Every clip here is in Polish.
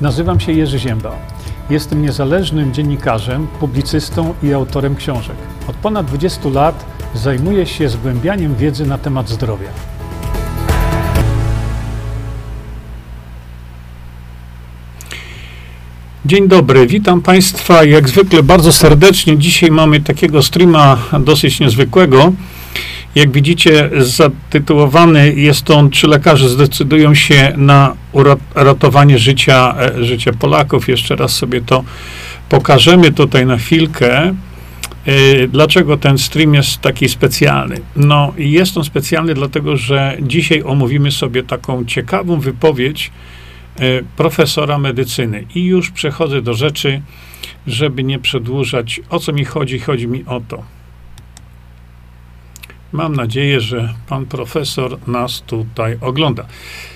Nazywam się Jerzy Ziemba. Jestem niezależnym dziennikarzem, publicystą i autorem książek. Od ponad 20 lat zajmuję się zgłębianiem wiedzy na temat zdrowia. Dzień dobry, witam Państwa jak zwykle bardzo serdecznie. Dzisiaj mamy takiego streama dosyć niezwykłego. Jak widzicie, zatytułowany jest on, czy lekarze zdecydują się na uratowanie życia, e, życia Polaków. Jeszcze raz sobie to pokażemy tutaj na chwilkę. E, dlaczego ten stream jest taki specjalny? No, jest on specjalny dlatego, że dzisiaj omówimy sobie taką ciekawą wypowiedź e, profesora medycyny. I już przechodzę do rzeczy, żeby nie przedłużać. O co mi chodzi? Chodzi mi o to. Mam nadzieję, że pan profesor nas tutaj ogląda.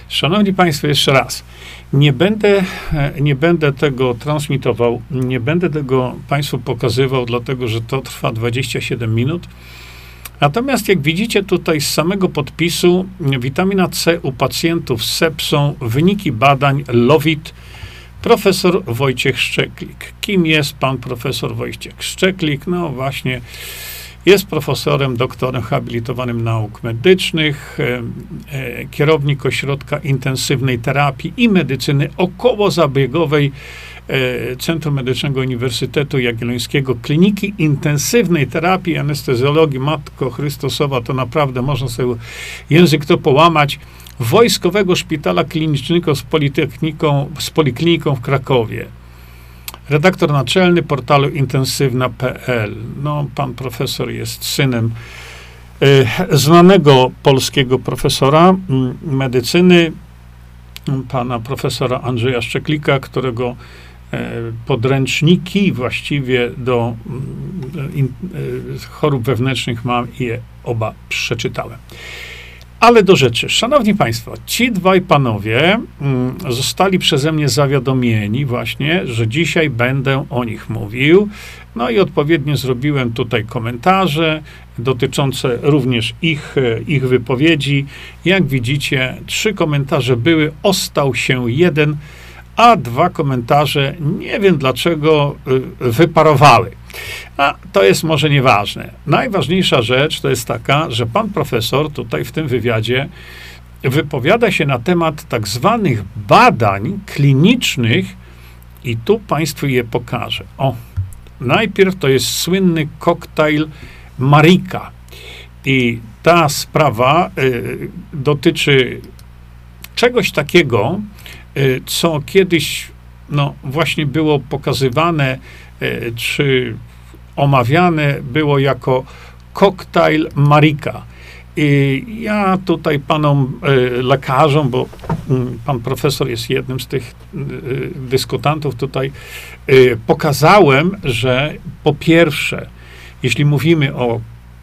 Szanowni Państwo, jeszcze raz. Nie będę, e, nie będę tego transmitował, nie będę tego Państwu pokazywał, dlatego że to trwa 27 minut. Natomiast jak widzicie tutaj z samego podpisu, witamina C u pacjentów z sepsą, wyniki badań LOWIT, profesor Wojciech Szczeklik. Kim jest pan profesor Wojciech Szczeklik? No właśnie jest profesorem, doktorem habilitowanym nauk medycznych, e, e, kierownik ośrodka intensywnej terapii i medycyny okołozabiegowej e, Centrum Medycznego Uniwersytetu Jagiellońskiego, Kliniki Intensywnej Terapii Anestezjologii. Matko Chrystusowa, to naprawdę można sobie język to połamać, Wojskowego Szpitala Klinicznego z Politechniką, z Polikliniką w Krakowie redaktor naczelny portalu intensywna.pl. No, pan profesor jest synem y, znanego polskiego profesora y, medycyny, pana profesora Andrzeja Szczeklika, którego y, podręczniki właściwie do chorób wewnętrznych mam i je oba przeczytałem. Ale do rzeczy. Szanowni Państwo, ci dwaj panowie mm, zostali przeze mnie zawiadomieni właśnie, że dzisiaj będę o nich mówił. No i odpowiednio zrobiłem tutaj komentarze dotyczące również ich, e, ich wypowiedzi. Jak widzicie, trzy komentarze były, ostał się jeden, a dwa komentarze, nie wiem dlaczego, y, wyparowały. A to jest może nieważne. Najważniejsza rzecz to jest taka, że pan profesor tutaj w tym wywiadzie wypowiada się na temat tak zwanych badań klinicznych i tu państwu je pokażę. O, najpierw to jest słynny koktajl Marika. I ta sprawa y, dotyczy czegoś takiego, y, co kiedyś no, właśnie było pokazywane czy omawiane było jako koktajl Marika. I ja tutaj panom e, lekarzom, bo mm, pan profesor jest jednym z tych e, dyskutantów tutaj, pokazałem, że po pierwsze, jeśli mówimy o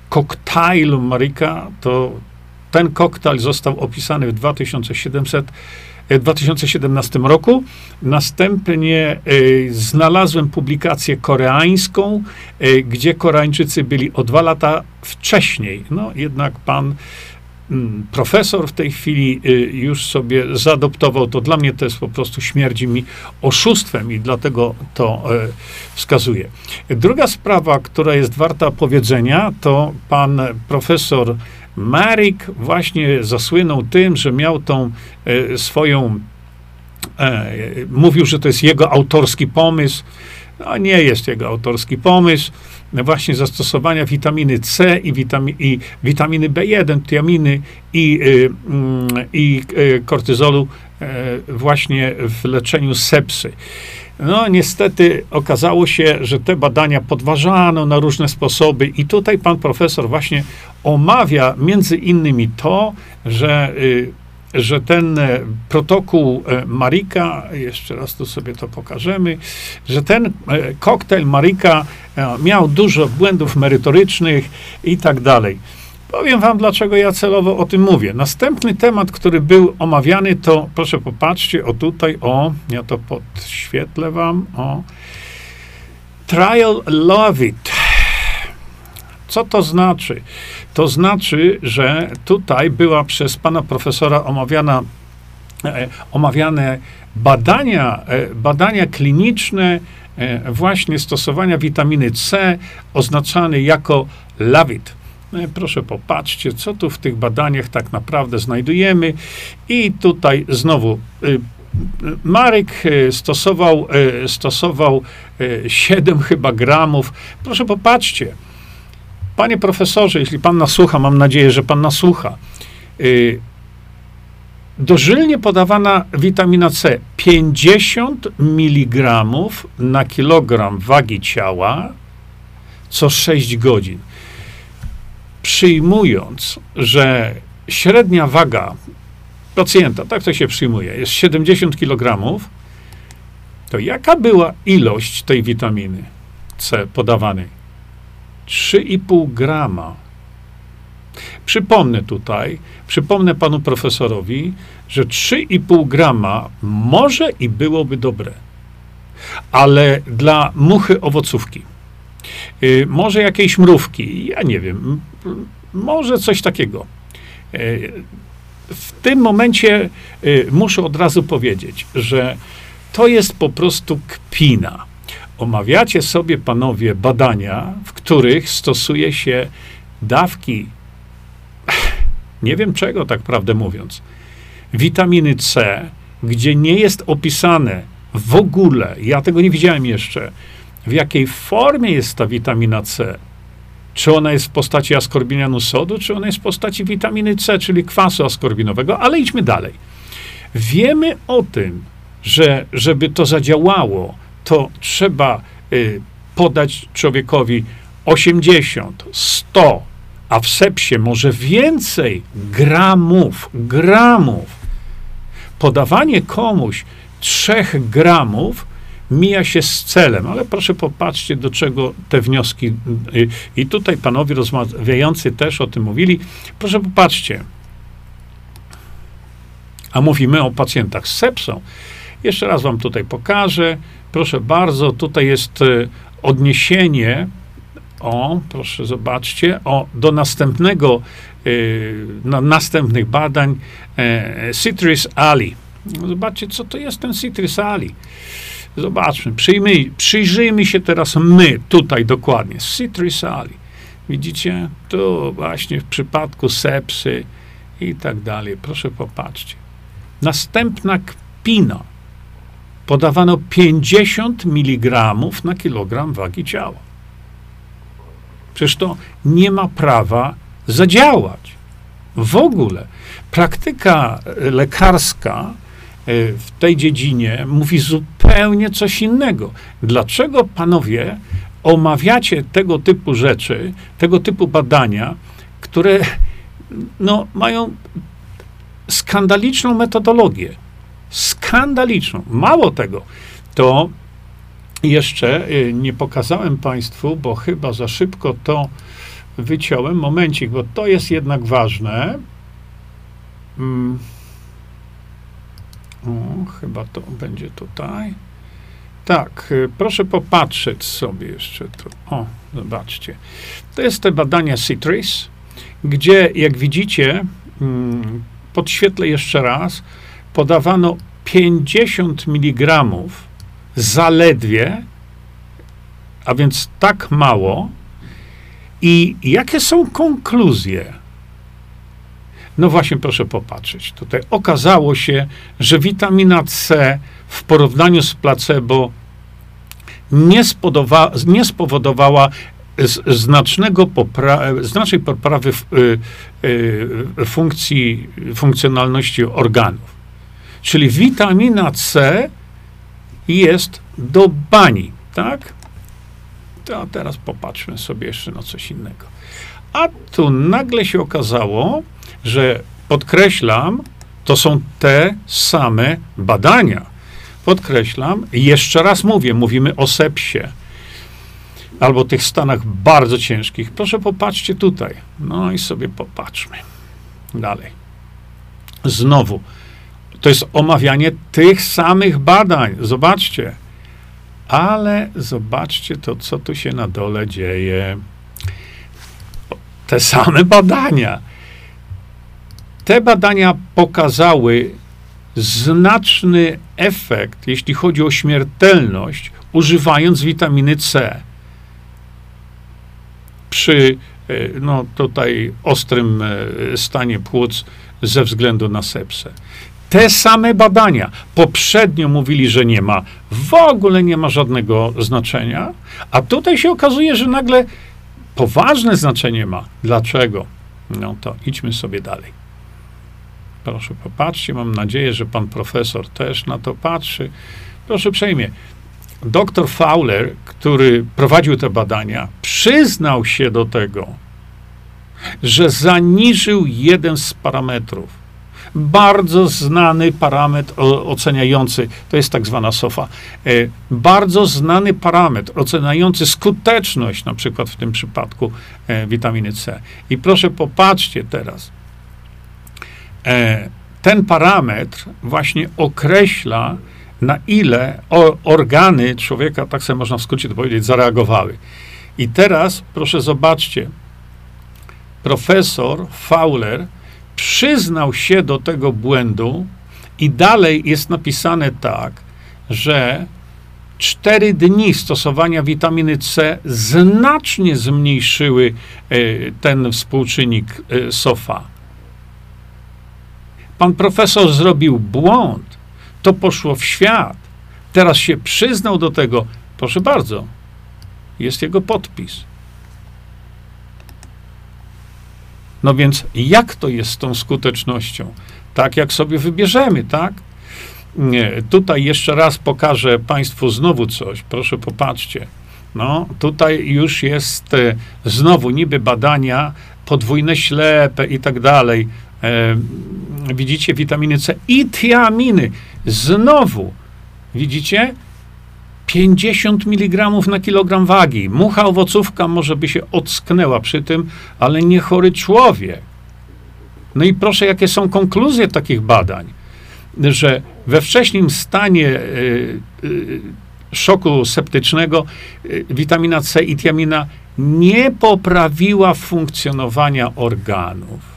koktajlu Marika, to ten koktajl został opisany w 2700 w 2017 roku. Następnie y, znalazłem publikację koreańską, y, gdzie Koreańczycy byli o dwa lata wcześniej. No jednak pan mm, profesor w tej chwili już sobie zaadoptował, to dla mnie to jest po prostu śmierdzi mi oszustwem i dlatego to wskazuję. Druga sprawa, która jest warta powiedzenia, to pan profesor Marik właśnie zasłynął tym, że miał tą e, swoją, e, mówił, że to jest jego autorski pomysł. No nie jest jego autorski pomysł. Właśnie zastosowania witaminy C i, witami, i witaminy B1, tiaminy i, y, mm, i y, kortyzolu e, właśnie w leczeniu sepsy. No, niestety okazało się, że te badania podważano na różne sposoby, i tutaj pan profesor właśnie omawia między innymi to, że, y, że ten e, protokół e, Marika, jeszcze raz tu sobie to pokażemy, że ten e, koktajl Marika miał dużo błędów merytorycznych i tak dalej. Powiem wam, dlaczego ja celowo o tym mówię. Następny temat, który był omawiany, to proszę popatrzcie, o tutaj, o, ja to podświetlę wam, o. Trial Lovit. Co to znaczy? To znaczy, że tutaj była przez pana profesora omawiana e, omawiane badania, e, badania kliniczne e, właśnie stosowania witaminy C oznaczane jako LAVIT. E, Proszę popatrzcie, co tu w tych badaniach tak naprawdę znajdujemy. I tutaj znowu y, Marek e, stosował, stosował e, 7 chyba gramów. Proszę popatrzcie. Panie profesorze, jeśli pan nas słucha, mam nadzieję, że pan nas słucha. y, Dożylnie podawana witamina C 50 mg na kilogram wagi ciała co 6 godzin. Przyjmując, że średnia waga pacjenta, tak to się przyjmuje, jest 70 kg, to jaka była ilość tej witaminy C podawanej? 3,5 grama. Przypomnę tutaj, przypomnę panu profesorowi, że 3,5 grama może i byłoby dobre, ale dla muchy owocówki, y, może jakiejś mrówki, ja nie wiem, może coś takiego. Y, w tym momencie y, muszę od razu powiedzieć, że to jest po prostu kpina. Omawiacie sobie, panowie, badania, w których stosuje się dawki, nie wiem czego, tak prawdę mówiąc, witaminy C, gdzie nie jest opisane w ogóle, ja tego nie widziałem jeszcze, w jakiej formie jest ta witamina C. Czy ona jest w postaci askorbinianu sodu, czy ona jest w postaci witaminy C, czyli kwasu askorbinowego, ale idźmy dalej. Wiemy o tym, że żeby to zadziałało, to trzeba y, podać człowiekowi 80, 100, a w sepsie może więcej gramów, gramów. Podawanie komuś 3 gramów mija się z celem, ale proszę popatrzcie, do czego te wnioski. y, I tutaj panowie rozmawiający też o tym mówili. Proszę popatrzcie. A mówimy o pacjentach z sepsą. Jeszcze raz wam tutaj pokażę. Proszę bardzo, tutaj jest y, odniesienie. O, proszę zobaczcie, o, do następnego, y, na, następnych badań e, Citrus Ali. Zobaczcie, co to jest ten Citrus Ali. Zobaczmy, przyjrzyjmy się teraz my tutaj dokładnie. Citrus Ali. Widzicie? Tu właśnie w przypadku sepsy i tak dalej. Proszę popatrzcie. Następna kpina. Podawano 50 mg na kilogram wagi ciała. Przecież to nie ma prawa zadziałać. W ogóle. Praktyka lekarska e, w tej dziedzinie mówi zupełnie coś innego. Dlaczego panowie omawiacie tego typu rzeczy, tego typu badania, które no, mają skandaliczną metodologię? Skandaliczną. Mało tego, to jeszcze y, nie pokazałem Państwu, bo chyba za szybko to wyciąłem. Momencik, bo to jest jednak ważne. Mm. O, chyba to będzie tutaj. Tak, y, proszę popatrzeć sobie jeszcze tu. O, zobaczcie. To jest te badania Citrus, gdzie, jak widzicie, mm, podświetlę jeszcze raz, podawano 50 mg zaledwie, a więc tak mało. I jakie są konkluzje? No właśnie, proszę popatrzeć. Tutaj okazało się, że witamina C w porównaniu z placebo nie, nie spowodowała znacznego popra- znacznej poprawy y, y, funkcji, funkcjonalności organów. Czyli witamina C jest do bani, tak? To teraz popatrzmy sobie jeszcze na coś innego. A tu nagle się okazało, że podkreślam, to są te same badania. Podkreślam, jeszcze raz mówię, mówimy o sepsie albo tych stanach bardzo ciężkich. Proszę popatrzcie tutaj. No i sobie popatrzmy. Dalej. Znowu, to jest omawianie tych samych badań. Zobaczcie. Ale zobaczcie to, co tu się na dole dzieje. Te same badania. Te badania pokazały znaczny efekt, jeśli chodzi o śmiertelność, używając witaminy C. Przy e, no, tutaj ostrym e, stanie płuc ze względu na sepsę. Te same badania poprzednio mówili, że nie ma, w ogóle nie ma żadnego znaczenia, a tutaj się okazuje, że nagle poważne znaczenie ma. Dlaczego? No to idźmy sobie dalej. Proszę popatrzcie, mam nadzieję, że pan profesor też na to patrzy. Proszę przejmie. Doktor Fowler, który prowadził te badania, przyznał się do tego, że zaniżył jeden z parametrów. Bardzo znany parametr oceniający, to jest tak zwana SOFA, e, bardzo znany parametr oceniający skuteczność, na przykład w tym przypadku e, witaminy C. I proszę popatrzcie teraz, ten parametr właśnie określa, na ile organy człowieka, tak sobie można w skrócie to powiedzieć, zareagowały. I teraz, proszę zobaczcie, profesor Fowler przyznał się do tego błędu i dalej jest napisane tak, że cztery dni stosowania witaminy C znacznie zmniejszyły e, ten współczynnik e, SOFA. Pan profesor zrobił błąd. To poszło w świat. Teraz się przyznał do tego. Proszę bardzo, jest jego podpis. No więc jak to jest z tą skutecznością? Tak jak sobie wybierzemy, tak? Nie, tutaj jeszcze raz pokażę Państwu znowu coś. Proszę popatrzcie. No, tutaj już jest e, znowu niby badania, podwójne ślepe i tak dalej. E, widzicie, witaminy C i tiaminy. Znowu, widzicie, 50 mg na kilogram wagi. Mucha owocówka może by się ocknęła przy tym, ale nie chory człowiek. No i proszę, jakie są konkluzje takich badań, że we wcześnim stanie y, y, szoku septycznego y, witamina C i tiamina nie poprawiła funkcjonowania organów.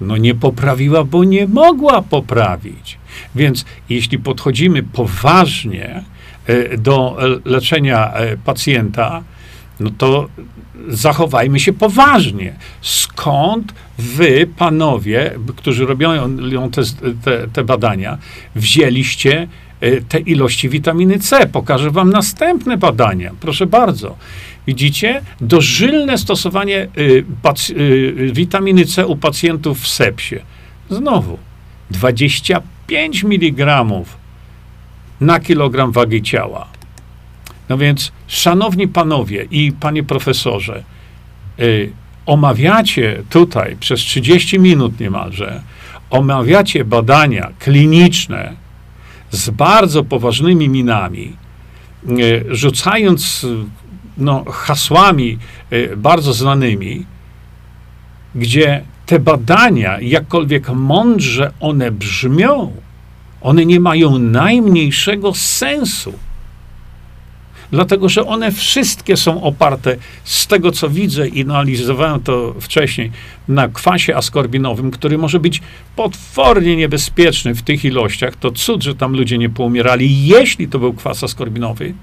No nie poprawiła, bo nie mogła poprawić. Więc jeśli podchodzimy poważnie e, do leczenia e, pacjenta, no to zachowajmy się poważnie. Skąd wy, panowie, którzy robią te, te, te badania, wzięliście e, te ilości witaminy C? Pokażę wam następne badania. Proszę bardzo. Widzicie? Dożylne stosowanie y, y, witaminy C u pacjentów w sepsie. Znowu 25 mg na kilogram wagi ciała. No więc, szanowni panowie i panie profesorze, y, omawiacie tutaj przez 30 minut niemalże, omawiacie badania kliniczne z bardzo poważnymi minami, y, rzucając no, hasłami y, bardzo znanymi, gdzie te badania, jakkolwiek mądrze one brzmią, one nie mają najmniejszego sensu. Dlatego, że one wszystkie są oparte z tego, co widzę i analizowałem to wcześniej, na kwasie askorbinowym, który może być potwornie niebezpieczny w tych ilościach. To cud, że tam ludzie nie poumierali, jeśli to był kwas askorbinowy.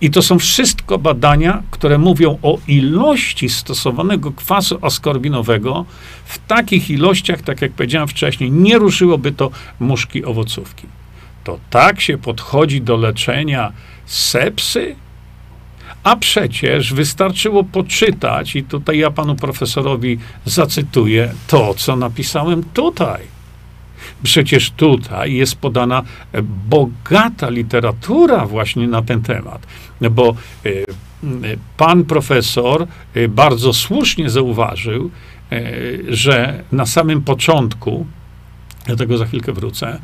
I to są wszystko badania, które mówią o ilości stosowanego kwasu askorbinowego w takich ilościach, tak jak powiedziałem wcześniej, nie ruszyłoby to muszki owocówki. To tak się podchodzi do leczenia sepsy? A przecież wystarczyło poczytać, i tutaj ja panu profesorowi zacytuję to, co napisałem tutaj. Przecież tutaj jest podana bogata literatura właśnie na ten temat, bo e, pan profesor e, bardzo słusznie zauważył, e, że na samym początku, do tego za chwilkę wrócę,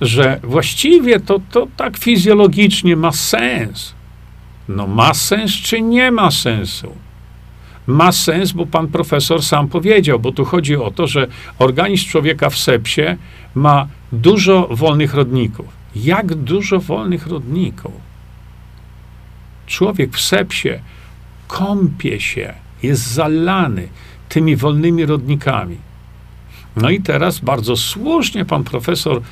że właściwie to, to tak fizjologicznie ma sens. No ma sens czy nie ma sensu? ma sens, bo pan profesor sam powiedział, bo tu chodzi o to, że organizm człowieka w sepsie ma dużo wolnych rodników. Jak dużo wolnych rodników? Człowiek w sepsie kąpie się, jest zalany tymi wolnymi rodnikami. No i teraz bardzo słusznie pan profesor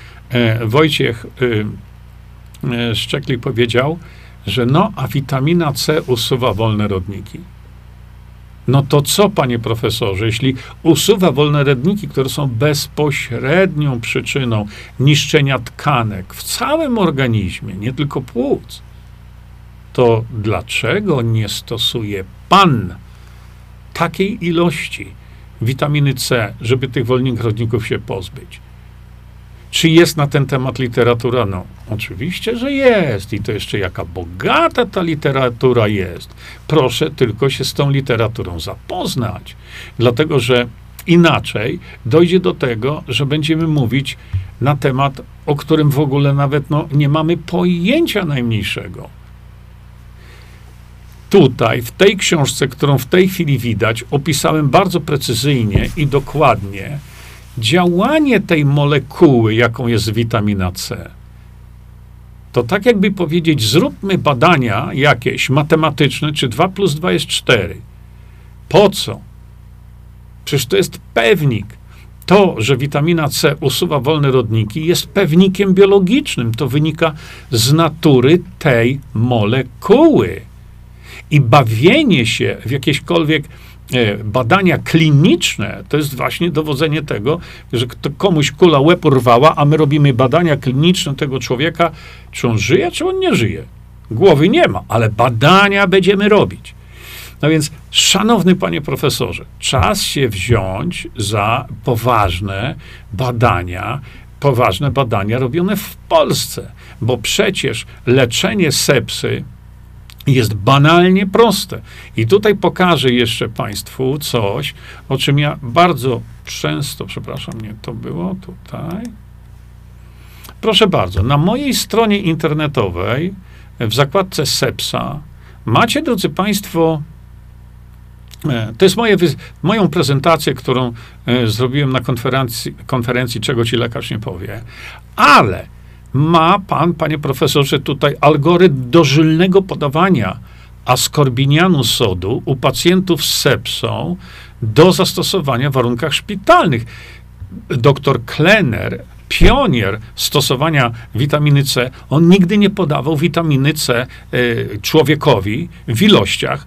Wojciech e, e, Szczeklik powiedział, że no, a witamina C usuwa wolne rodniki. No to co, panie profesorze, jeśli usuwa wolne rodniki, które są bezpośrednią przyczyną niszczenia tkanek w całym organizmie, nie tylko płuc, to dlaczego nie stosuje pan takiej ilości witaminy C, żeby tych wolnych rodników się pozbyć? Czy jest na ten temat literatura? No, oczywiście, że jest. I to jeszcze jaka bogata ta literatura jest. Proszę tylko się z tą literaturą zapoznać. Dlatego, że inaczej dojdzie do tego, że będziemy mówić na temat, o którym w ogóle nawet no, nie mamy pojęcia najmniejszego. Tutaj, w tej książce, którą w tej chwili widać, opisałem bardzo precyzyjnie i dokładnie, działanie tej molekuły, jaką jest witamina C, to tak jakby powiedzieć, zróbmy badania jakieś matematyczne, czy 2 plus 2 jest 4. Po co? Przecież to jest pewnik. To, że witamina C usuwa wolne rodniki, jest pewnikiem biologicznym. To wynika z natury tej molekuły. I bawienie się w jakieśkolwiek E, badania kliniczne to jest właśnie dowodzenie tego, że komuś kula łeb urwała, a my robimy badania kliniczne tego człowieka, czy on żyje, czy on nie żyje. Głowy nie ma, ale badania będziemy robić. No więc, szanowny panie profesorze, czas się wziąć za poważne badania, poważne badania robione w Polsce, bo przecież leczenie sepsy jest banalnie proste. I tutaj pokażę jeszcze Państwu coś, o czym ja bardzo często, przepraszam, nie to było tutaj. Proszę bardzo, na mojej stronie internetowej w zakładce SEPSA macie, drodzy Państwo, e, to jest moje, moją prezentację, którą e, zrobiłem na konferencji, konferencji, czego ci lekarz nie powie, ale ma pan, panie profesorze, tutaj algorytm dożylnego podawania askorbinianu sodu u pacjentów z sepsą do zastosowania w warunkach szpitalnych. Doktor Klenner, pionier stosowania witaminy C, on nigdy nie podawał witaminy C y, człowiekowi w ilościach,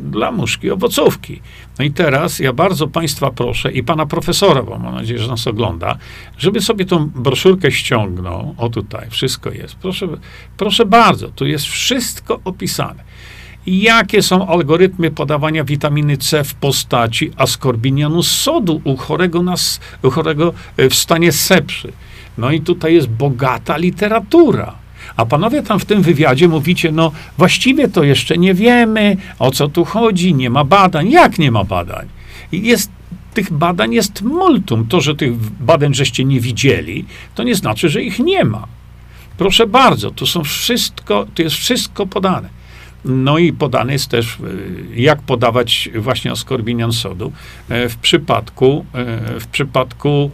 dla muszki owocówki. No i teraz ja bardzo Państwa proszę i Pana profesora, bo mam nadzieję, że nas ogląda, żeby sobie tą broszurkę ściągnął. O tutaj, wszystko jest. Proszę, proszę bardzo, tu jest wszystko opisane. Jakie są algorytmy podawania witaminy C w postaci askorbinianu sodu u chorego, nas, u chorego e, w stanie sepszy? No i tutaj jest bogata literatura. A panowie tam w tym wywiadzie mówicie, no właściwie to jeszcze nie wiemy, o co tu chodzi, nie ma badań. Jak nie ma badań? Jest tych badań jest multum. To, że tych badań żeście nie widzieli, to nie znaczy, że ich nie ma. Proszę bardzo, tu są wszystko, tu jest wszystko podane. No i podane jest też, e, jak podawać właśnie askorbinian sodu e, w przypadku, e, w przypadku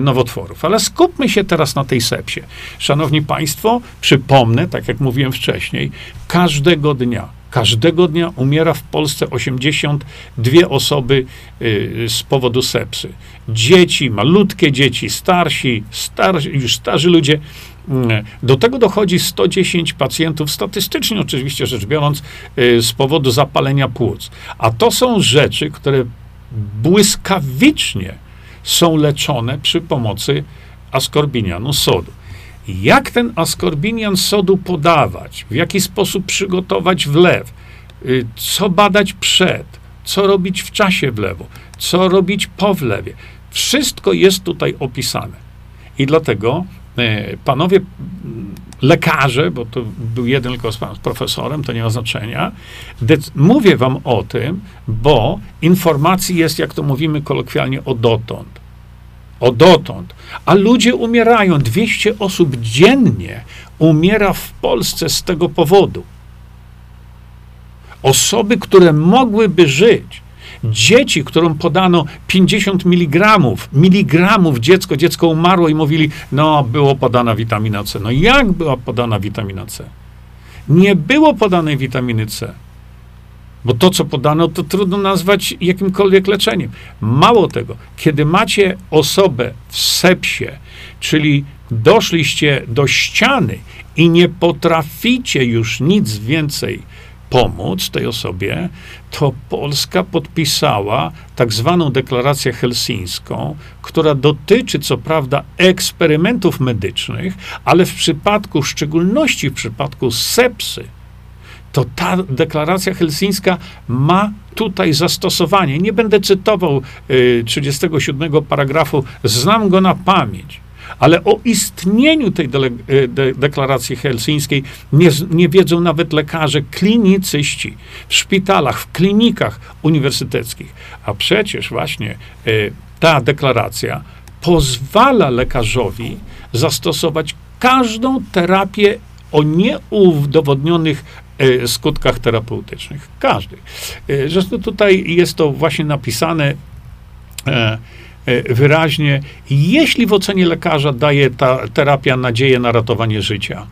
nowotworów. Ale skupmy się teraz na tej sepsie. Szanowni Państwo, przypomnę, tak jak mówiłem wcześniej, każdego dnia, każdego dnia umiera w Polsce 82 osoby z powodu sepsy. Dzieci, malutkie dzieci, starsi, starsi już starzy ludzie do tego dochodzi 110 pacjentów, statystycznie oczywiście rzecz biorąc, y, z powodu zapalenia płuc. A to są rzeczy, które błyskawicznie są leczone przy pomocy askorbinianu sodu. Jak ten askorbinian sodu podawać? W jaki sposób przygotować wlew? Y, co badać przed? Co robić w czasie wlewu? Co robić po wlewie? Wszystko jest tutaj opisane. I dlatego E, panowie lekarze, bo to był jeden tylko z profesorem, to nie ma znaczenia, mówię wam o tym, bo informacji jest, jak to mówimy kolokwialnie, o dotąd. O dotąd. A ludzie umierają. 200 osób dziennie umiera w Polsce z tego powodu. Osoby, które mogłyby żyć, dzieci, którym podano 50 miligramów, miligramów dziecko, dziecko umarło i mówili, no było podana witamina C. No jak była podana witamina C? Nie było podanej witaminy C. Bo to, co podano, to trudno nazwać jakimkolwiek leczeniem. Mało tego, kiedy macie osobę w sepsie, czyli doszliście do ściany i nie potraficie już nic więcej pomóc tej osobie, to Polska podpisała tak zwaną deklarację helsińską, która dotyczy co prawda eksperymentów medycznych, ale w przypadku, w szczególności w przypadku sepsy, to ta deklaracja helsińska ma tutaj zastosowanie. Nie będę cytował y, 37 paragrafu, znam go na pamięć ale o istnieniu tej dele, e, de, deklaracji helsińskiej nie, nie wiedzą nawet lekarze, klinicyści w szpitalach, w klinikach uniwersyteckich. A przecież właśnie y, ta deklaracja pozwala lekarzowi zastosować każdą terapię o nieudowodnionych e, skutkach terapeutycznych. Każdy. Zresztą tutaj jest to właśnie napisane E, wyraźnie, jeśli w ocenie lekarza daje ta terapia nadzieję na ratowanie życia,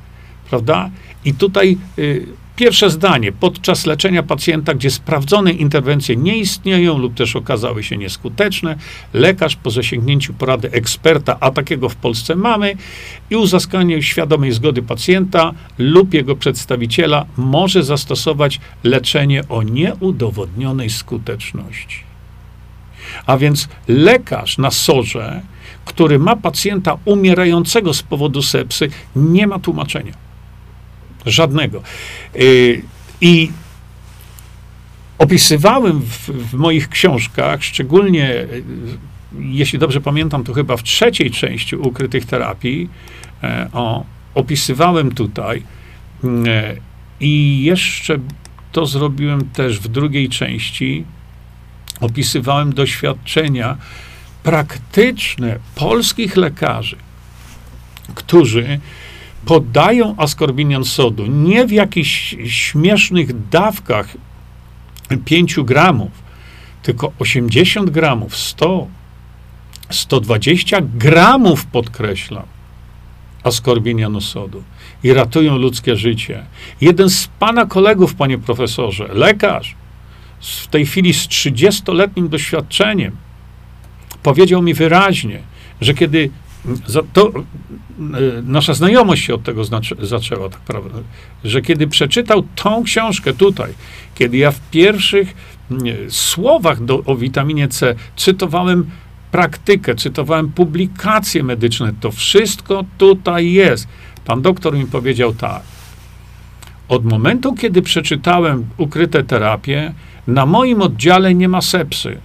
prawda? I tutaj y, pierwsze zdanie, podczas leczenia pacjenta, gdzie sprawdzone interwencje nie istnieją lub też okazały się nieskuteczne, lekarz po zasięgnięciu porady eksperta, a takiego w Polsce mamy, i uzyskaniu świadomej zgody pacjenta lub jego przedstawiciela może zastosować leczenie o nieudowodnionej skuteczności. A więc lekarz na sorze, który ma pacjenta umierającego z powodu sepsy, nie ma tłumaczenia. Żadnego. Y, I opisywałem w, w moich książkach, szczególnie y, jeśli dobrze pamiętam, to chyba w trzeciej części ukrytych terapii, e, o, opisywałem tutaj e, i jeszcze to zrobiłem też w drugiej części, opisywałem doświadczenia praktyczne polskich lekarzy, którzy podają askorbinian sodu nie w jakichś śmiesznych dawkach 5 gramów, tylko 80 gramów, 100, 120 gramów, podkreślam, askorbinianu sodu i ratują ludzkie życie. Jeden z pana kolegów, panie profesorze, lekarz, w tej chwili z 30-letnim doświadczeniem, powiedział mi wyraźnie, że kiedy to, e, nasza znajomość się od tego znaczy, zaczęła, tak prawda, że kiedy przeczytał tą książkę tutaj, kiedy ja w pierwszych słowach do, o witaminie C cytowałem praktykę, cytowałem publikacje medyczne, to wszystko tutaj jest. Pan doktor mi powiedział tak. Od momentu, kiedy przeczytałem ukryte terapie, na moim oddziale nie ma sepsy.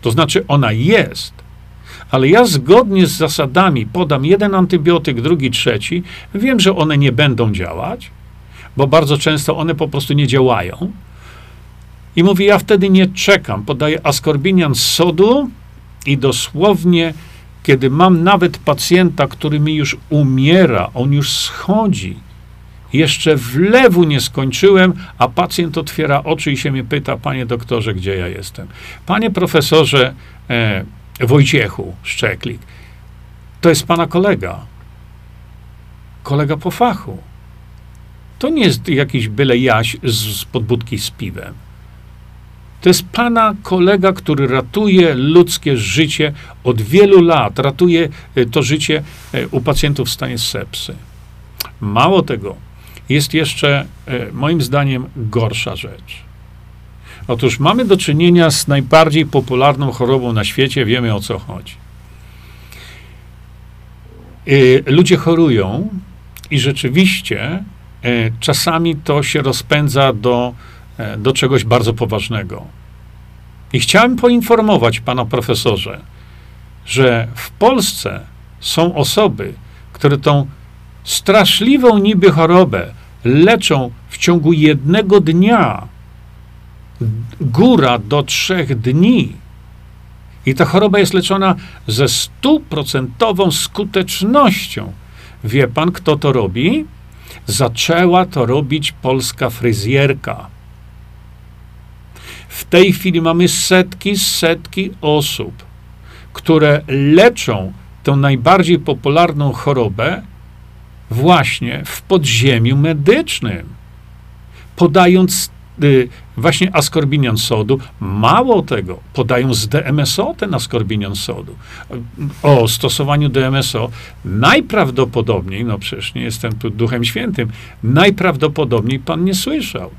To znaczy, ona jest, ale ja zgodnie z zasadami podam jeden antybiotyk, drugi, trzeci. Wiem, że one nie będą działać, bo bardzo często one po prostu nie działają. I mówi, ja wtedy nie czekam. Podaję askorbinian z sodu i dosłownie, kiedy mam nawet pacjenta, który mi już umiera, on już schodzi, jeszcze wlewu nie skończyłem, a pacjent otwiera oczy i się mnie pyta, panie doktorze, gdzie ja jestem? Panie profesorze e, Wojciechu Szczeklik, to jest pana kolega. Kolega po fachu. To nie jest jakiś byle jaś z, z podbudki z piwem. To jest pana kolega, który ratuje ludzkie życie od wielu lat. Ratuje e, to życie e, u pacjentów w stanie sepsy. Mało tego, jest jeszcze, e, moim zdaniem, gorsza rzecz. Otóż mamy do czynienia z najbardziej popularną chorobą na świecie, wiemy o co chodzi. E, ludzie chorują i rzeczywiście e, czasami to się rozpędza do, do czegoś bardzo poważnego. I chciałem poinformować pana profesorze, że w Polsce są osoby, które tą straszliwą niby chorobę leczą w ciągu jednego dnia, góra do trzech dni. I ta choroba jest leczona ze stuprocentową skutecznością. Wie pan, kto to robi? Zaczęła to robić polska fryzjerka. W tej chwili mamy setki, setki osób, które leczą tę najbardziej popularną chorobę właśnie w podziemiu medycznym, podając y, właśnie askorbinian sodu. Mało tego, podają z DMSO ten askorbinian sodu. O stosowaniu DMSO najprawdopodobniej, no przecież nie jestem tu duchem świętym, najprawdopodobniej pan nie słyszał.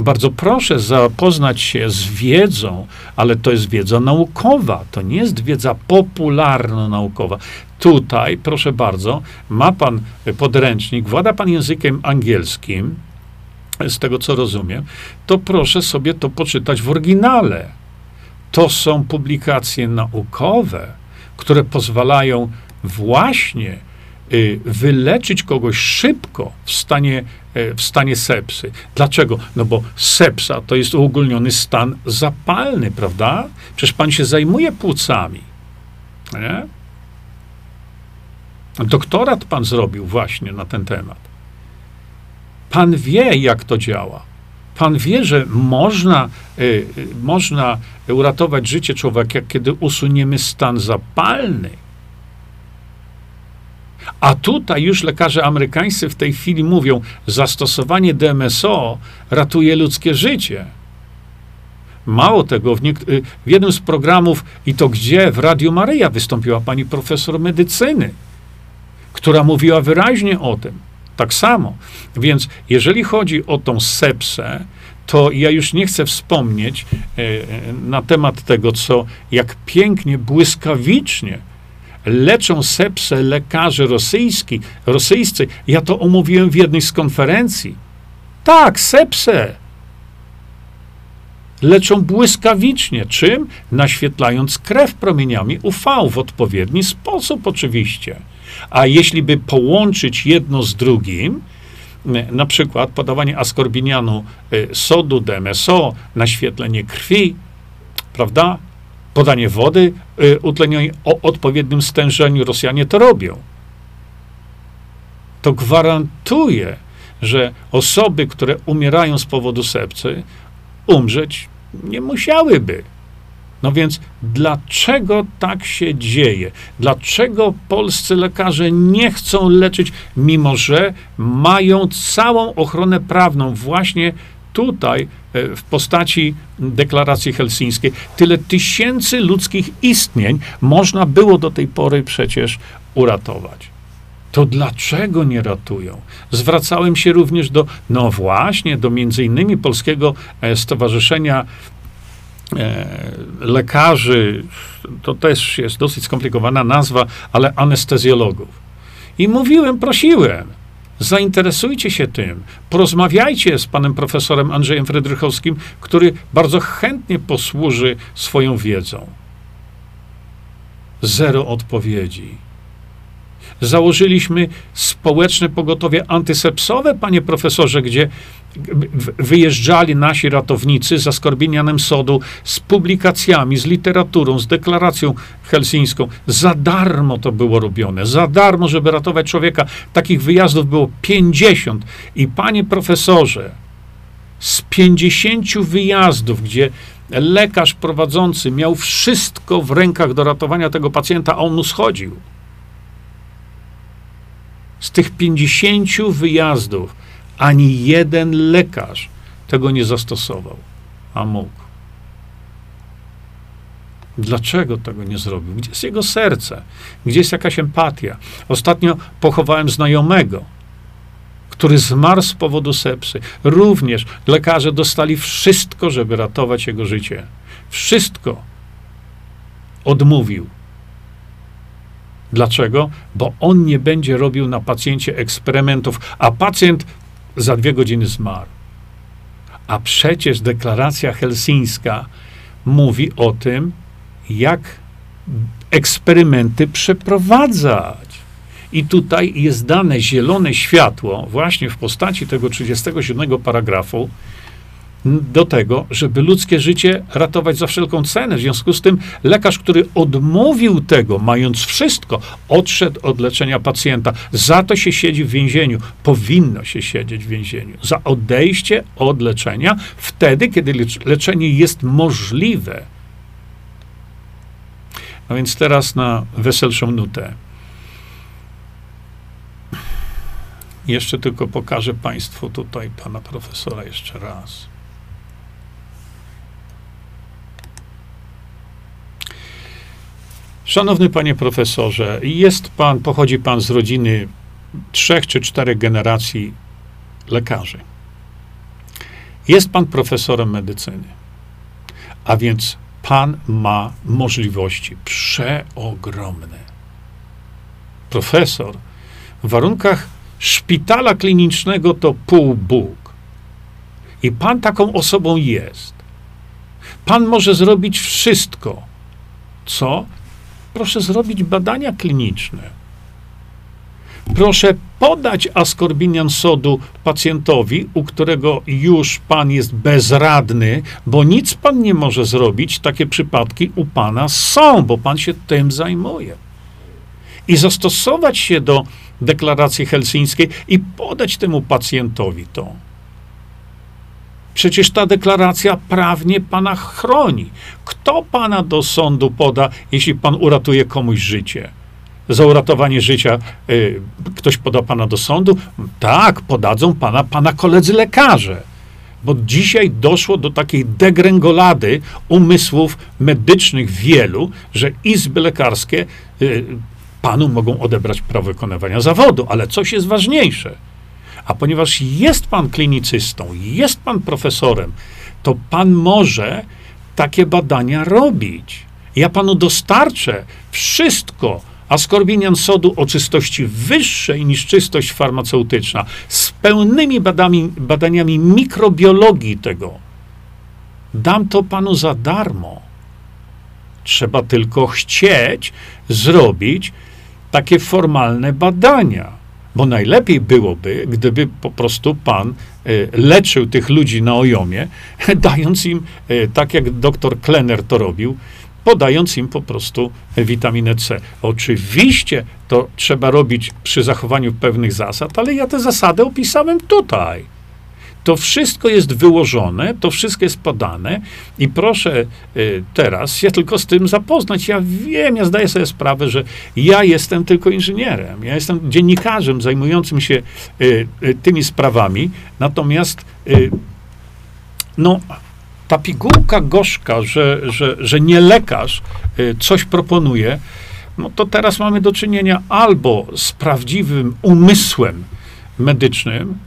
Bardzo proszę zapoznać się z wiedzą, ale to jest wiedza naukowa, to nie jest wiedza popularno-naukowa. Tutaj, proszę bardzo, ma pan podręcznik, włada pan językiem angielskim, z tego co rozumiem, to proszę sobie to poczytać w oryginale. To są publikacje naukowe, które pozwalają właśnie y, wyleczyć kogoś szybko w stanie, w stanie sepsy. Dlaczego? No bo sepsa to jest uogólniony stan zapalny, prawda? Przecież pan się zajmuje płucami. Nie? Doktorat pan zrobił właśnie na ten temat. Pan wie, jak to działa. Pan wie, że można, y, można uratować życie człowieka, kiedy usuniemy stan zapalny. A tutaj już lekarze amerykańscy w tej chwili mówią, zastosowanie DMSO ratuje ludzkie życie. Mało tego, w, y, w jednym z programów, i to gdzie, w Radiu Maryja wystąpiła pani profesor medycyny, która mówiła wyraźnie o tym. Tak samo. Więc jeżeli chodzi o tą sepsę, to ja już nie chcę wspomnieć e, e, na temat tego, co jak pięknie, błyskawicznie leczą sepsę lekarze rosyjski, rosyjscy. Ja to omówiłem w jednej z konferencji. Tak, sepsę. Leczą błyskawicznie. Czym? Naświetlając krew promieniami UV w odpowiedni sposób, oczywiście. A jeśli by połączyć jedno z drugim, na przykład podawanie askorbinianu y, sodu, DMSO, naświetlenie krwi, prawda? Podanie wody y, utlenionej o odpowiednim stężeniu, Rosjanie to robią. To gwarantuje, że osoby, które umierają z powodu sepcy, umrzeć nie musiałyby. No więc dlaczego tak się dzieje? Dlaczego polscy lekarze nie chcą leczyć, mimo że mają całą ochronę prawną właśnie tutaj e, w postaci deklaracji helsińskiej? Tyle tysięcy ludzkich istnień można było do tej pory przecież uratować to dlaczego nie ratują? Zwracałem się również do, no właśnie, do między innymi Polskiego e, Stowarzyszenia E, lekarzy, to też jest dosyć skomplikowana nazwa, ale anestezjologów. I mówiłem, prosiłem, zainteresujcie się tym, porozmawiajcie z panem profesorem Andrzejem Frydrychowskim, który bardzo chętnie posłuży swoją wiedzą. Zero odpowiedzi. Założyliśmy społeczne pogotowie antysepsowe, panie profesorze, gdzie wyjeżdżali nasi ratownicy za Skorbinianem Sodu z publikacjami, z literaturą, z deklaracją helsińską. Za darmo to było robione, za darmo, żeby ratować człowieka. Takich wyjazdów było 50. I panie profesorze, z 50 wyjazdów, gdzie lekarz prowadzący miał wszystko w rękach do ratowania tego pacjenta, a on mu schodził. Z tych 50 wyjazdów ani jeden lekarz tego nie zastosował, a mógł. Dlaczego tego nie zrobił? Gdzie jest jego serce? Gdzie jest jakaś empatia? Ostatnio pochowałem znajomego, który zmarł z powodu sepsy. Również lekarze dostali wszystko, żeby ratować jego życie. Wszystko. Odmówił. Dlaczego? Bo on nie będzie robił na pacjencie eksperymentów, a pacjent za dwie godziny zmarł. A przecież deklaracja helsińska mówi o tym, jak eksperymenty przeprowadzać. I tutaj jest dane zielone światło, właśnie w postaci tego 37 paragrafu, do tego, żeby ludzkie życie ratować za wszelką cenę. W związku z tym lekarz, który odmówił tego, mając wszystko, odszedł od leczenia pacjenta. Za to się siedzi w więzieniu. Powinno się siedzieć w więzieniu. Za odejście od leczenia wtedy, kiedy leczenie jest możliwe. No więc teraz na weselszą nutę. Jeszcze tylko pokażę Państwu tutaj pana profesora jeszcze raz. Szanowny panie profesorze, jest pan, pochodzi pan z rodziny trzech czy czterech generacji lekarzy. Jest pan profesorem medycyny, a więc pan ma możliwości przeogromne. Profesor w warunkach szpitala klinicznego to pół Bóg. I pan taką osobą jest. Pan może zrobić wszystko. Co? Proszę zrobić badania kliniczne. Proszę podać askorbinian sodu pacjentowi, u którego już pan jest bezradny, bo nic pan nie może zrobić. Takie przypadki u pana są, bo pan się tym zajmuje. I zastosować się do deklaracji helsińskiej i podać temu pacjentowi to. Przecież ta deklaracja prawnie pana chroni. Kto pana do sądu poda, jeśli pan uratuje komuś życie? Za uratowanie życia y, ktoś poda pana do sądu? Tak, podadzą pana pana koledzy lekarze. Bo dzisiaj doszło do takiej degrengolady umysłów medycznych wielu, że izby lekarskie y, panu mogą odebrać prawo wykonywania zawodu, ale coś jest ważniejsze. A ponieważ jest pan klinicystą, jest pan profesorem, to pan może takie badania robić. Ja panu dostarczę wszystko, askorbinian sodu o czystości wyższej niż czystość farmaceutyczna, z pełnymi badami, badaniami mikrobiologii tego. Dam to panu za darmo. Trzeba tylko chcieć zrobić takie formalne badania. Bo najlepiej byłoby, gdyby po prostu pan y, leczył tych ludzi na ojomie, dając im, y, tak jak doktor Klenner to robił, podając im po prostu witaminę C. Oczywiście to trzeba robić przy zachowaniu pewnych zasad, ale ja te zasady opisałem tutaj. To wszystko jest wyłożone, to wszystko jest podane i proszę y, teraz się tylko z tym zapoznać. Ja wiem, ja zdaję sobie sprawę, że ja jestem tylko inżynierem, ja jestem dziennikarzem zajmującym się y, y, tymi sprawami, natomiast no, ta pigułka gorzka, że, że, że nie lekarz coś proponuje, no to teraz mamy do czynienia albo z prawdziwym umysłem medycznym,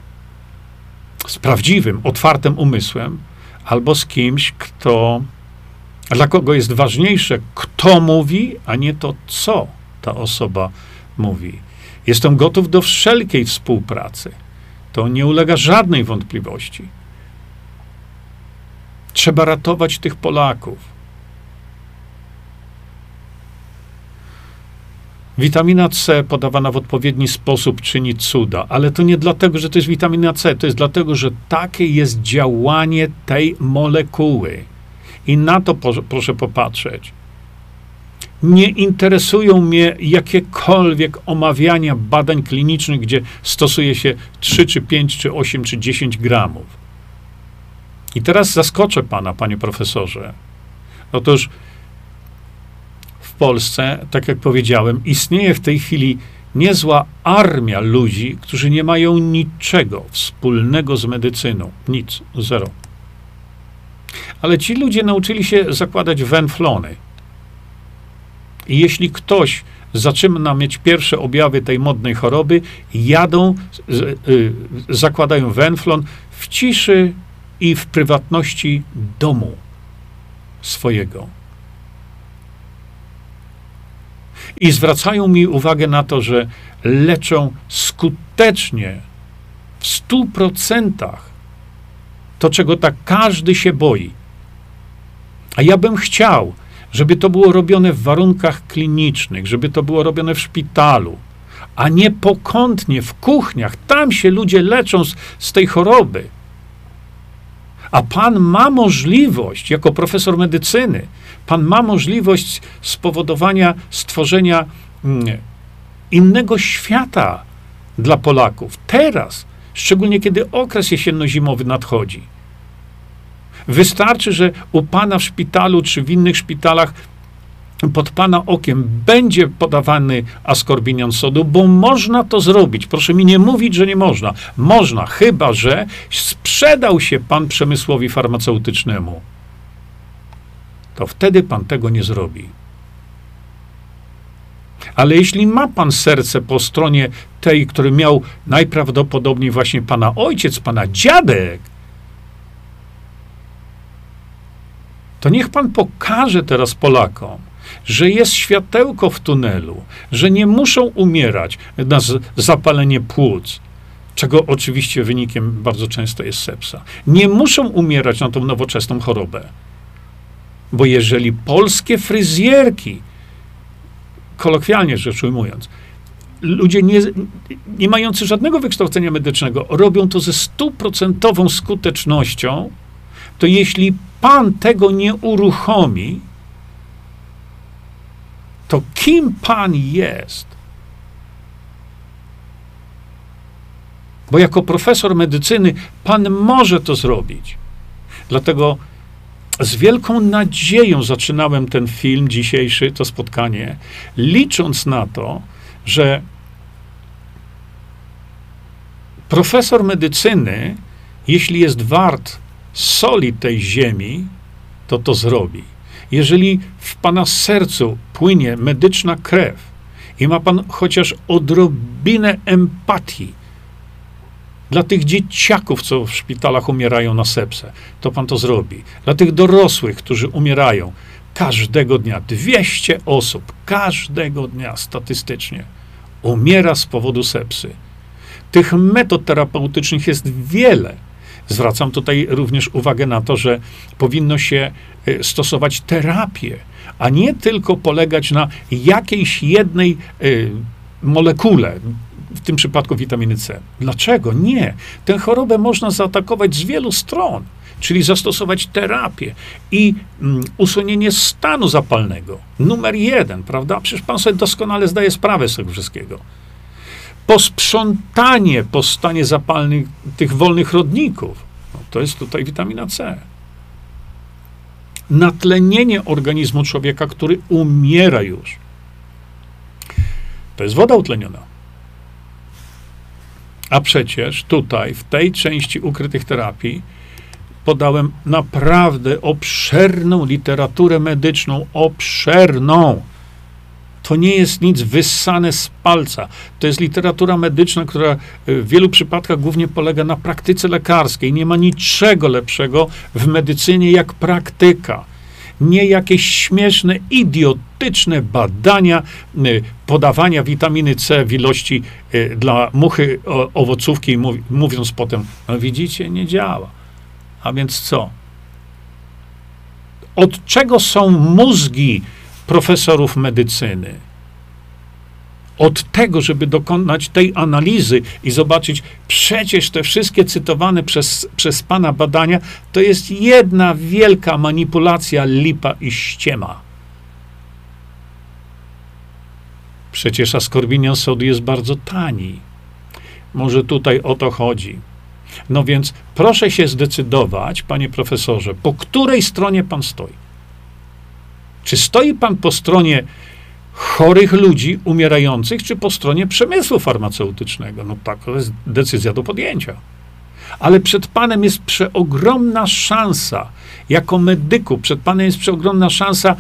z prawdziwym, otwartym umysłem, albo z kimś, kto, dla kogo jest ważniejsze, kto mówi, a nie to, co ta osoba mówi. Jestem gotów do wszelkiej współpracy. To nie ulega żadnej wątpliwości. Trzeba ratować tych Polaków. Witamina C podawana w odpowiedni sposób czyni cuda, ale to nie dlatego, że to jest witamina C, to jest dlatego, że takie jest działanie tej molekuły. I na to proszę popatrzeć. Nie interesują mnie jakiekolwiek omawiania badań klinicznych, gdzie stosuje się 3, czy 5, czy 8, czy 10 gramów. I teraz zaskoczę pana, panie profesorze. Otóż Polsce, tak jak powiedziałem, istnieje w tej chwili niezła armia ludzi, którzy nie mają niczego wspólnego z medycyną. Nic, zero. Ale ci ludzie nauczyli się zakładać wenflony. I jeśli ktoś zaczyna mieć pierwsze objawy tej modnej choroby, jadą, y, zakładają wenflon w ciszy i w prywatności domu swojego. I zwracają mi uwagę na to, że leczą skutecznie, w stu procentach, to czego tak każdy się boi. A ja bym chciał, żeby to było robione w warunkach klinicznych, żeby to było robione w szpitalu, a nie pokątnie w kuchniach. Tam się ludzie leczą z, z tej choroby. A pan ma możliwość, jako profesor medycyny, pan ma możliwość spowodowania stworzenia mm, innego świata dla Polaków. Teraz, szczególnie kiedy okres jesienno-zimowy nadchodzi. Wystarczy, że u pana w szpitalu czy w innych szpitalach pod pana okiem będzie podawany askorbinian sodu, bo można to zrobić. Proszę mi nie mówić, że nie można. Można, chyba że sprzedał się pan przemysłowi farmaceutycznemu. To wtedy pan tego nie zrobi. Ale jeśli ma pan serce po stronie tej, który miał najprawdopodobniej właśnie pana ojciec, pana dziadek, to niech pan pokaże teraz Polakom, że jest światełko w tunelu, że nie muszą umierać na zapalenie płuc, czego oczywiście wynikiem bardzo często jest sepsa. Nie muszą umierać na tą nowoczesną chorobę. Bo jeżeli polskie fryzjerki, kolokwialnie rzecz ujmując, ludzie nie, nie mający żadnego wykształcenia medycznego robią to ze stuprocentową skutecznością, to jeśli pan tego nie uruchomi, to kim pan jest? Bo jako profesor medycyny pan może to zrobić. Dlatego z wielką nadzieją zaczynałem ten film dzisiejszy, to spotkanie, licząc na to, że profesor medycyny, jeśli jest wart soli tej ziemi, to to zrobi. Jeżeli w pana sercu płynie medyczna krew i ma pan chociaż odrobinę empatii dla tych dzieciaków, co w szpitalach umierają na sepsę, to pan to zrobi. Dla tych dorosłych, którzy umierają każdego dnia, 200 osób każdego dnia statystycznie umiera z powodu sepsy. Tych metod terapeutycznych jest wiele. Zwracam tutaj również uwagę na to, że powinno się y, stosować terapię, a nie tylko polegać na jakiejś jednej y, molekule, w tym przypadku witaminy C. Dlaczego? Nie. Tę chorobę można zaatakować z wielu stron, czyli zastosować terapię i mm, usunięcie stanu zapalnego. Numer jeden, prawda? Przecież pan sobie doskonale zdaje sprawę z tego wszystkiego. Posprzątanie po stanie zapalnym tych wolnych rodników. No, to jest tutaj witamina C. Natlenienie organizmu człowieka, który umiera już. To jest woda utleniona. A przecież tutaj, w tej części ukrytych terapii, podałem naprawdę obszerną literaturę medyczną, obszerną. To nie jest nic wyssane z palca. To jest literatura medyczna, która w wielu przypadkach głównie polega na praktyce lekarskiej. Nie ma niczego lepszego w medycynie jak praktyka nie jakieś śmieszne, idiotyczne badania y, podawania witaminy C w ilości y, dla muchy owocówki, mówiąc potem, no widzicie, nie działa. A więc co? Od czego są mózgi profesorów medycyny? od tego, żeby dokonać tej analizy i zobaczyć, przecież te wszystkie cytowane przez, przez pana badania, to jest jedna wielka manipulacja, lipa i ściema. Przecież askorbinian sodu jest bardzo tani. Może tutaj o to chodzi. No więc proszę się zdecydować, panie profesorze, po której stronie pan stoi. Czy stoi pan po stronie chorych ludzi umierających, czy po stronie przemysłu farmaceutycznego. No tak, to jest decyzja do podjęcia. Ale przed Panem jest przeogromna szansa, jako medyku, przed Panem jest przeogromna szansa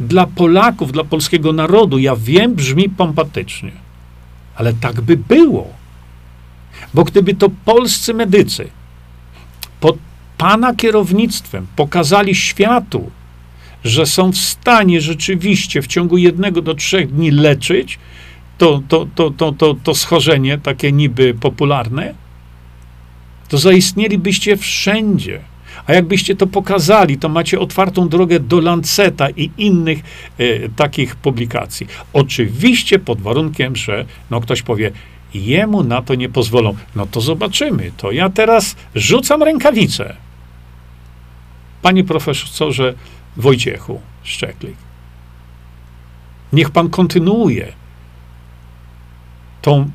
dla Polaków, dla polskiego narodu. Ja wiem, brzmi pompatycznie, ale tak by było. Bo gdyby to polscy medycy pod Pana kierownictwem pokazali światu, że są w stanie rzeczywiście w ciągu jednego do trzech dni leczyć to, to, to, to, to, to schorzenie, takie niby popularne, to zaistnielibyście wszędzie. A jakbyście to pokazali, to macie otwartą drogę do Lanceta i innych e, takich publikacji. Oczywiście pod warunkiem, że no, ktoś powie, jemu na to nie pozwolą. No to zobaczymy. To ja teraz rzucam rękawicę. Panie profesorze, Wojciechu Szczeklik. Niech pan kontynuuje tą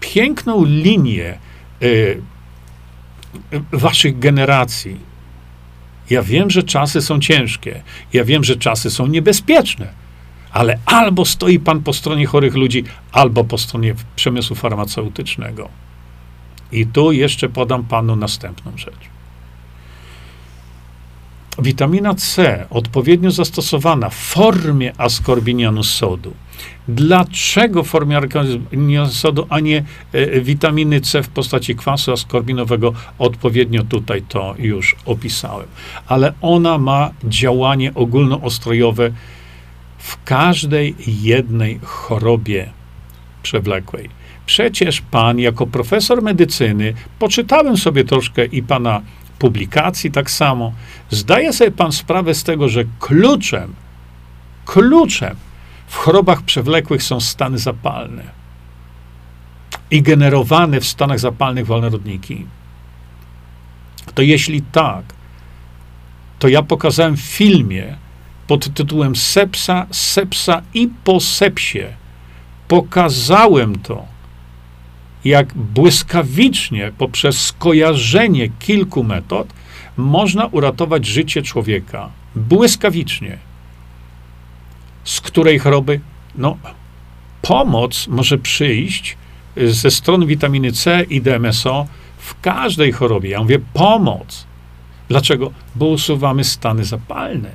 piękną linię y, waszych generacji. Ja wiem, że czasy są ciężkie. Ja wiem, że czasy są niebezpieczne. Ale albo stoi pan po stronie chorych ludzi, albo po stronie przemysłu farmaceutycznego. I tu jeszcze podam panu następną rzecz. Witamina C, odpowiednio zastosowana w formie askorbinianu sodu, Dlaczego w formie aminosodu, a nie e, witaminy C w postaci kwasu askorbinowego? Odpowiednio tutaj to już opisałem. Ale ona ma działanie ogólnoostrojowe w każdej jednej chorobie przewlekłej. Przecież pan, jako profesor medycyny, poczytałem sobie troszkę i pana publikacji tak samo, zdaje sobie pan sprawę z tego, że kluczem, kluczem w chorobach przewlekłych są stany zapalne i generowane w stanach zapalnych wolnorodniki. To jeśli tak, to ja pokazałem w filmie pod tytułem Sepsa, Sepsa i po sepsie. Pokazałem to, jak błyskawicznie poprzez skojarzenie kilku metod można uratować życie człowieka. Błyskawicznie z której choroby? No, pomoc może przyjść ze strony witaminy C i DMSO w każdej chorobie. Ja mówię pomoc. Dlaczego? Bo usuwamy stany zapalne.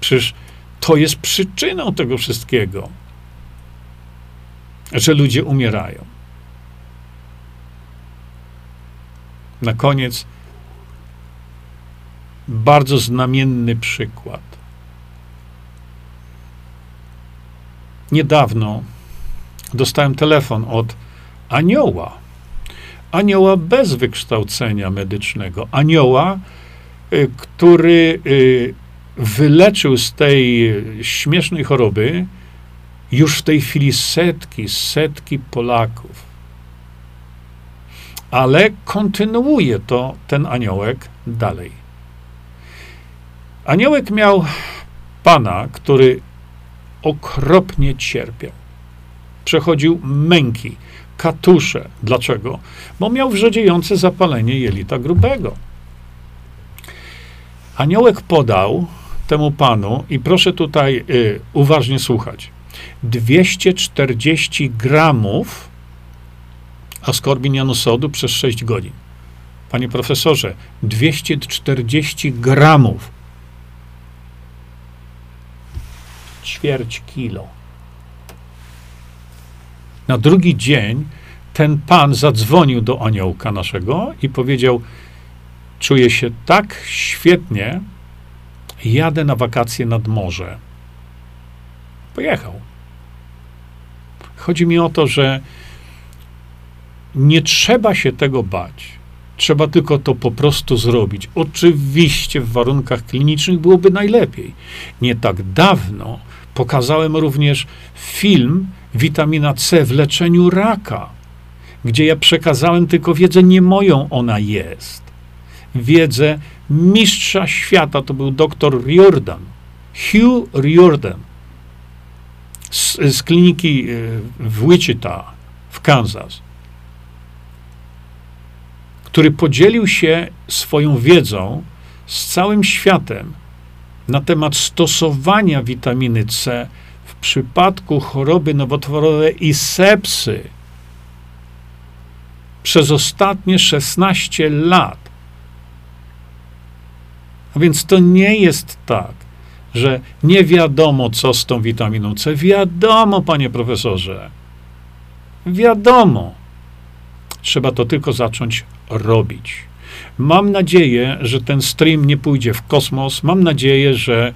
Przecież to jest przyczyną tego wszystkiego, że ludzie umierają. Na koniec bardzo znamienny przykład. niedawno dostałem telefon od anioła. Anioła bez wykształcenia medycznego. Anioła, y, który y, wyleczył z tej śmiesznej choroby już w tej chwili setki, setki Polaków. Ale kontynuuje to ten aniołek dalej. Aniołek miał pana, który okropnie cierpiał. Przechodził męki, katusze. Dlaczego? Bo miał wrzedziejące zapalenie jelita grubego. Aniołek podał temu panu, i proszę tutaj y, uważnie słuchać, 240 gramów askorbinianu sodu przez 6 godzin. Panie profesorze, 240 gramów ćwierć kilo. Na drugi dzień ten pan zadzwonił do aniołka naszego i powiedział: Czuję się tak świetnie, jadę na wakacje nad morze. Pojechał. Chodzi mi o to, że nie trzeba się tego bać. Trzeba tylko to po prostu zrobić. Oczywiście w warunkach klinicznych byłoby najlepiej. Nie tak dawno Pokazałem również film Witamina C w leczeniu raka, gdzie ja przekazałem tylko wiedzę nie moją, ona jest. Wiedzę mistrza świata, to był dr Riordan, Hugh Riordan z, z kliniki e, w Wichita w Kansas, który podzielił się swoją wiedzą z całym światem na temat stosowania witaminy C w przypadku choroby nowotworowej i sepsy przez ostatnie 16 lat. A więc to nie jest tak, że nie wiadomo, co z tą witaminą C. Wiadomo, panie profesorze. Wiadomo. Trzeba to tylko zacząć robić. Mam nadzieję, że ten stream nie pójdzie w kosmos. Mam nadzieję, że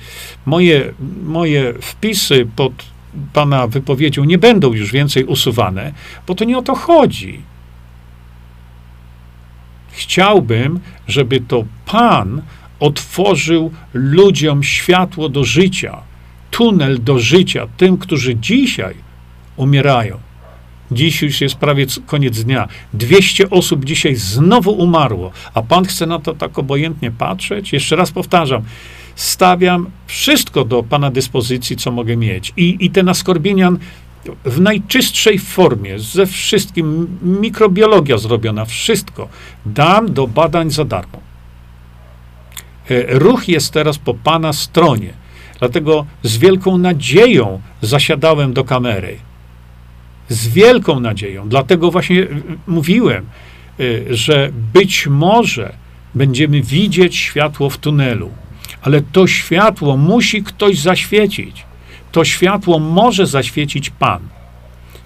moje, moje wpisy pod pana wypowiedzią nie będą już więcej usuwane, bo to nie o to chodzi. Chciałbym, żeby to Pan otworzył ludziom światło do życia, tunel do życia, tym, którzy dzisiaj umierają. Dziś już jest prawie koniec dnia. 200 osób dzisiaj znowu umarło, a pan chce na to tak obojętnie patrzeć? Jeszcze raz powtarzam, stawiam wszystko do pana dyspozycji, co mogę mieć. I, i ten askorbienian w najczystszej formie, ze wszystkim, mikrobiologia zrobiona, wszystko, dam do badań za darmo. E, ruch jest teraz po pana stronie. Dlatego z wielką nadzieją zasiadałem do kamery z wielką nadzieją. Dlatego właśnie y, mówiłem, y, że być może będziemy widzieć światło w tunelu, ale to światło musi ktoś zaświecić. to światło może zaświecić Pan.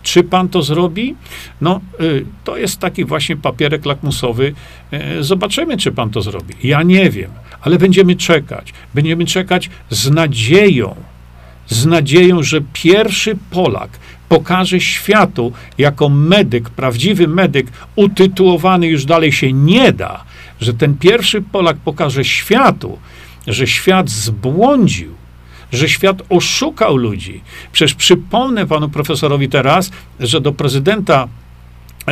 Czy pan to zrobi? No, y, to jest taki właśnie papierek lakmusowy. Y, zobaczymy, czy pan to zrobi. Ja nie wiem, ale będziemy czekać. Będziemy czekać z nadzieją, z nadzieją, że pierwszy Polak pokaże światu jako medyk, prawdziwy medyk, utytułowany już dalej się nie da, że ten pierwszy Polak pokaże światu, że świat zbłądził, że świat oszukał ludzi. Przecież przypomnę panu profesorowi teraz, że do prezydenta,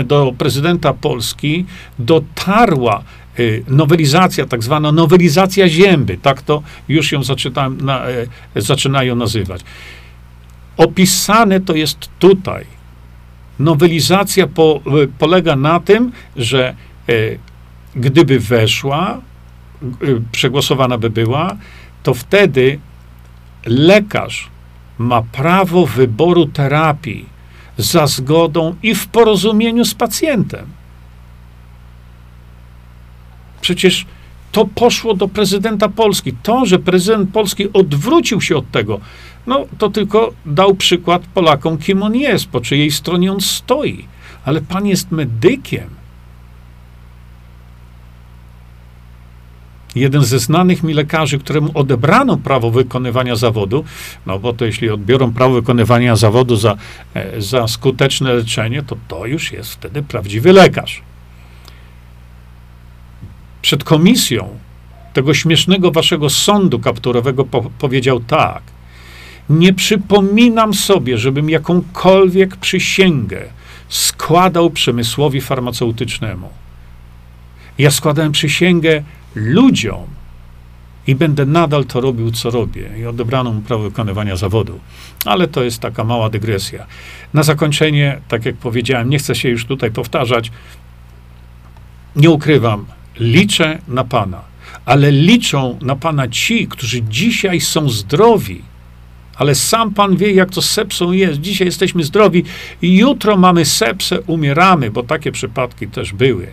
do prezydenta Polski dotarła y, nowelizacja, tak zwana nowelizacja zięby, tak to już ją zaczynam, na, y, zaczynają nazywać. Opisane to jest tutaj. Nowelizacja po, y, polega na tym, że gdyby weszła, przegłosowana by była, to wtedy lekarz ma prawo wyboru terapii za zgodą i w porozumieniu z pacjentem. Przecież to poszło do prezydenta Polski. To, że prezydent Polski odwrócił się od tego, no to tylko dał przykład Polakom, kim on jest, po czyjej stronie on stoi. Ale pan jest medykiem. Jeden ze znanych mi lekarzy, któremu odebrano prawo wykonywania zawodu, no bo to jeśli odbiorą prawo wykonywania zawodu za, e, za skuteczne leczenie, to to już jest wtedy prawdziwy lekarz. Przed komisją tego śmiesznego waszego sądu kapturowego po powiedział tak. Nie przypominam sobie, żebym jakąkolwiek przysięgę składał przemysłowi farmaceutycznemu. Ja składałem przysięgę ludziom i będę nadal to robił, co robię. I odebrano mu prawo wykonywania zawodu. Ale to jest taka mała dygresja. Na zakończenie, tak jak powiedziałem, nie chcę się już tutaj powtarzać. Nie ukrywam, liczę na Pana, ale liczą na Pana ci, którzy dzisiaj są zdrowi. Ale sam Pan wie, jak to z sepsą jest. Dzisiaj jesteśmy zdrowi i jutro mamy sepsę, umieramy, bo takie przypadki też były.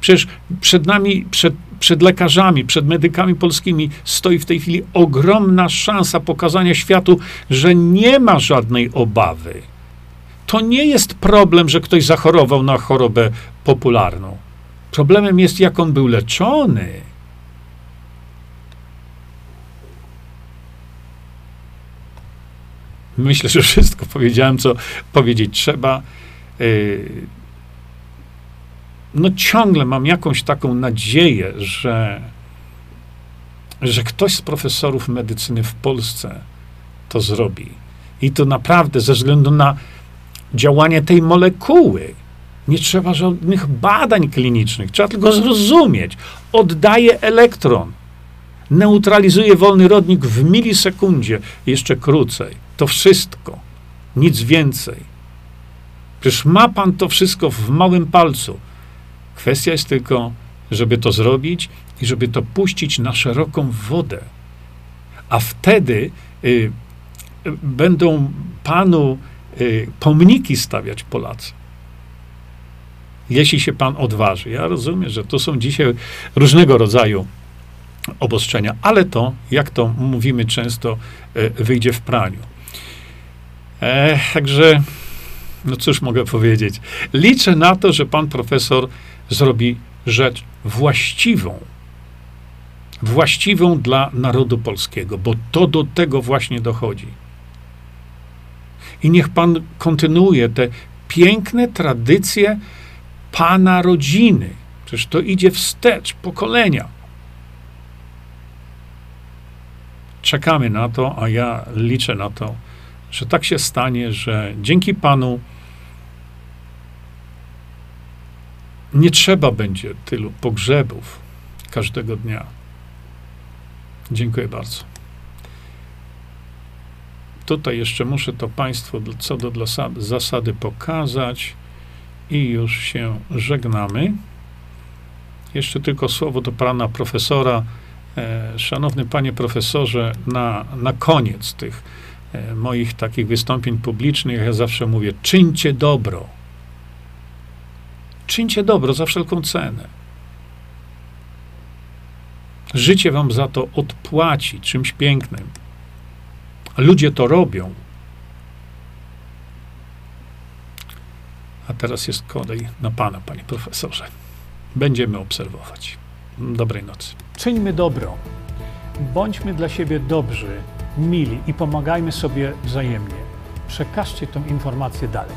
Przecież przed nami, przed, przed lekarzami, przed medykami polskimi stoi w tej chwili ogromna szansa pokazania światu, że nie ma żadnej obawy. To nie jest problem, że ktoś zachorował na chorobę popularną. Problemem jest, jak on był leczony. Myślę, że wszystko powiedziałem, co powiedzieć trzeba. Yy, no ciągle mam jakąś taką nadzieję, że, że ktoś z profesorów medycyny w Polsce to zrobi. I to naprawdę ze względu na działanie tej molekuły. Nie trzeba żadnych badań klinicznych, trzeba tylko zrozumieć. Oddaje elektron, neutralizuje wolny rodnik w milisekundzie, jeszcze krócej. To wszystko, nic więcej. Przecież ma pan to wszystko w małym palcu. Kwestia jest tylko, żeby to zrobić i żeby to puścić na szeroką wodę. A wtedy y, będą panu y, pomniki stawiać Polacy. Jeśli się pan odważy. Ja rozumiem, że to są dzisiaj różnego rodzaju obostrzenia, ale to, jak to mówimy często, y, wyjdzie w praniu. E, także, no cóż mogę powiedzieć. Liczę na to, że pan profesor zrobi rzecz właściwą. Właściwą dla narodu polskiego, bo to do tego właśnie dochodzi. I niech Pan kontynuuje te piękne tradycje Pana rodziny. Przecież to idzie wstecz pokolenia. Czekamy na to, a ja liczę na to, że tak się stanie, że dzięki Panu Nie trzeba będzie tylu pogrzebów każdego dnia. Dziękuję bardzo. Tutaj jeszcze muszę to Państwu co do zasady pokazać i już się żegnamy. Jeszcze tylko słowo do pana profesora. E, szanowny panie profesorze, na, na koniec tych e, moich takich wystąpień publicznych, ja zawsze mówię: czyńcie dobro Czyńcie dobro za wszelką cenę. Życie wam za to odpłaci czymś pięknym. Ludzie to robią. A teraz jest kolej na pana, panie profesorze. Będziemy obserwować. Dobrej nocy. Czyńmy dobro. Bądźmy dla siebie dobrzy, mili i pomagajmy sobie wzajemnie. Przekażcie tę informację dalej.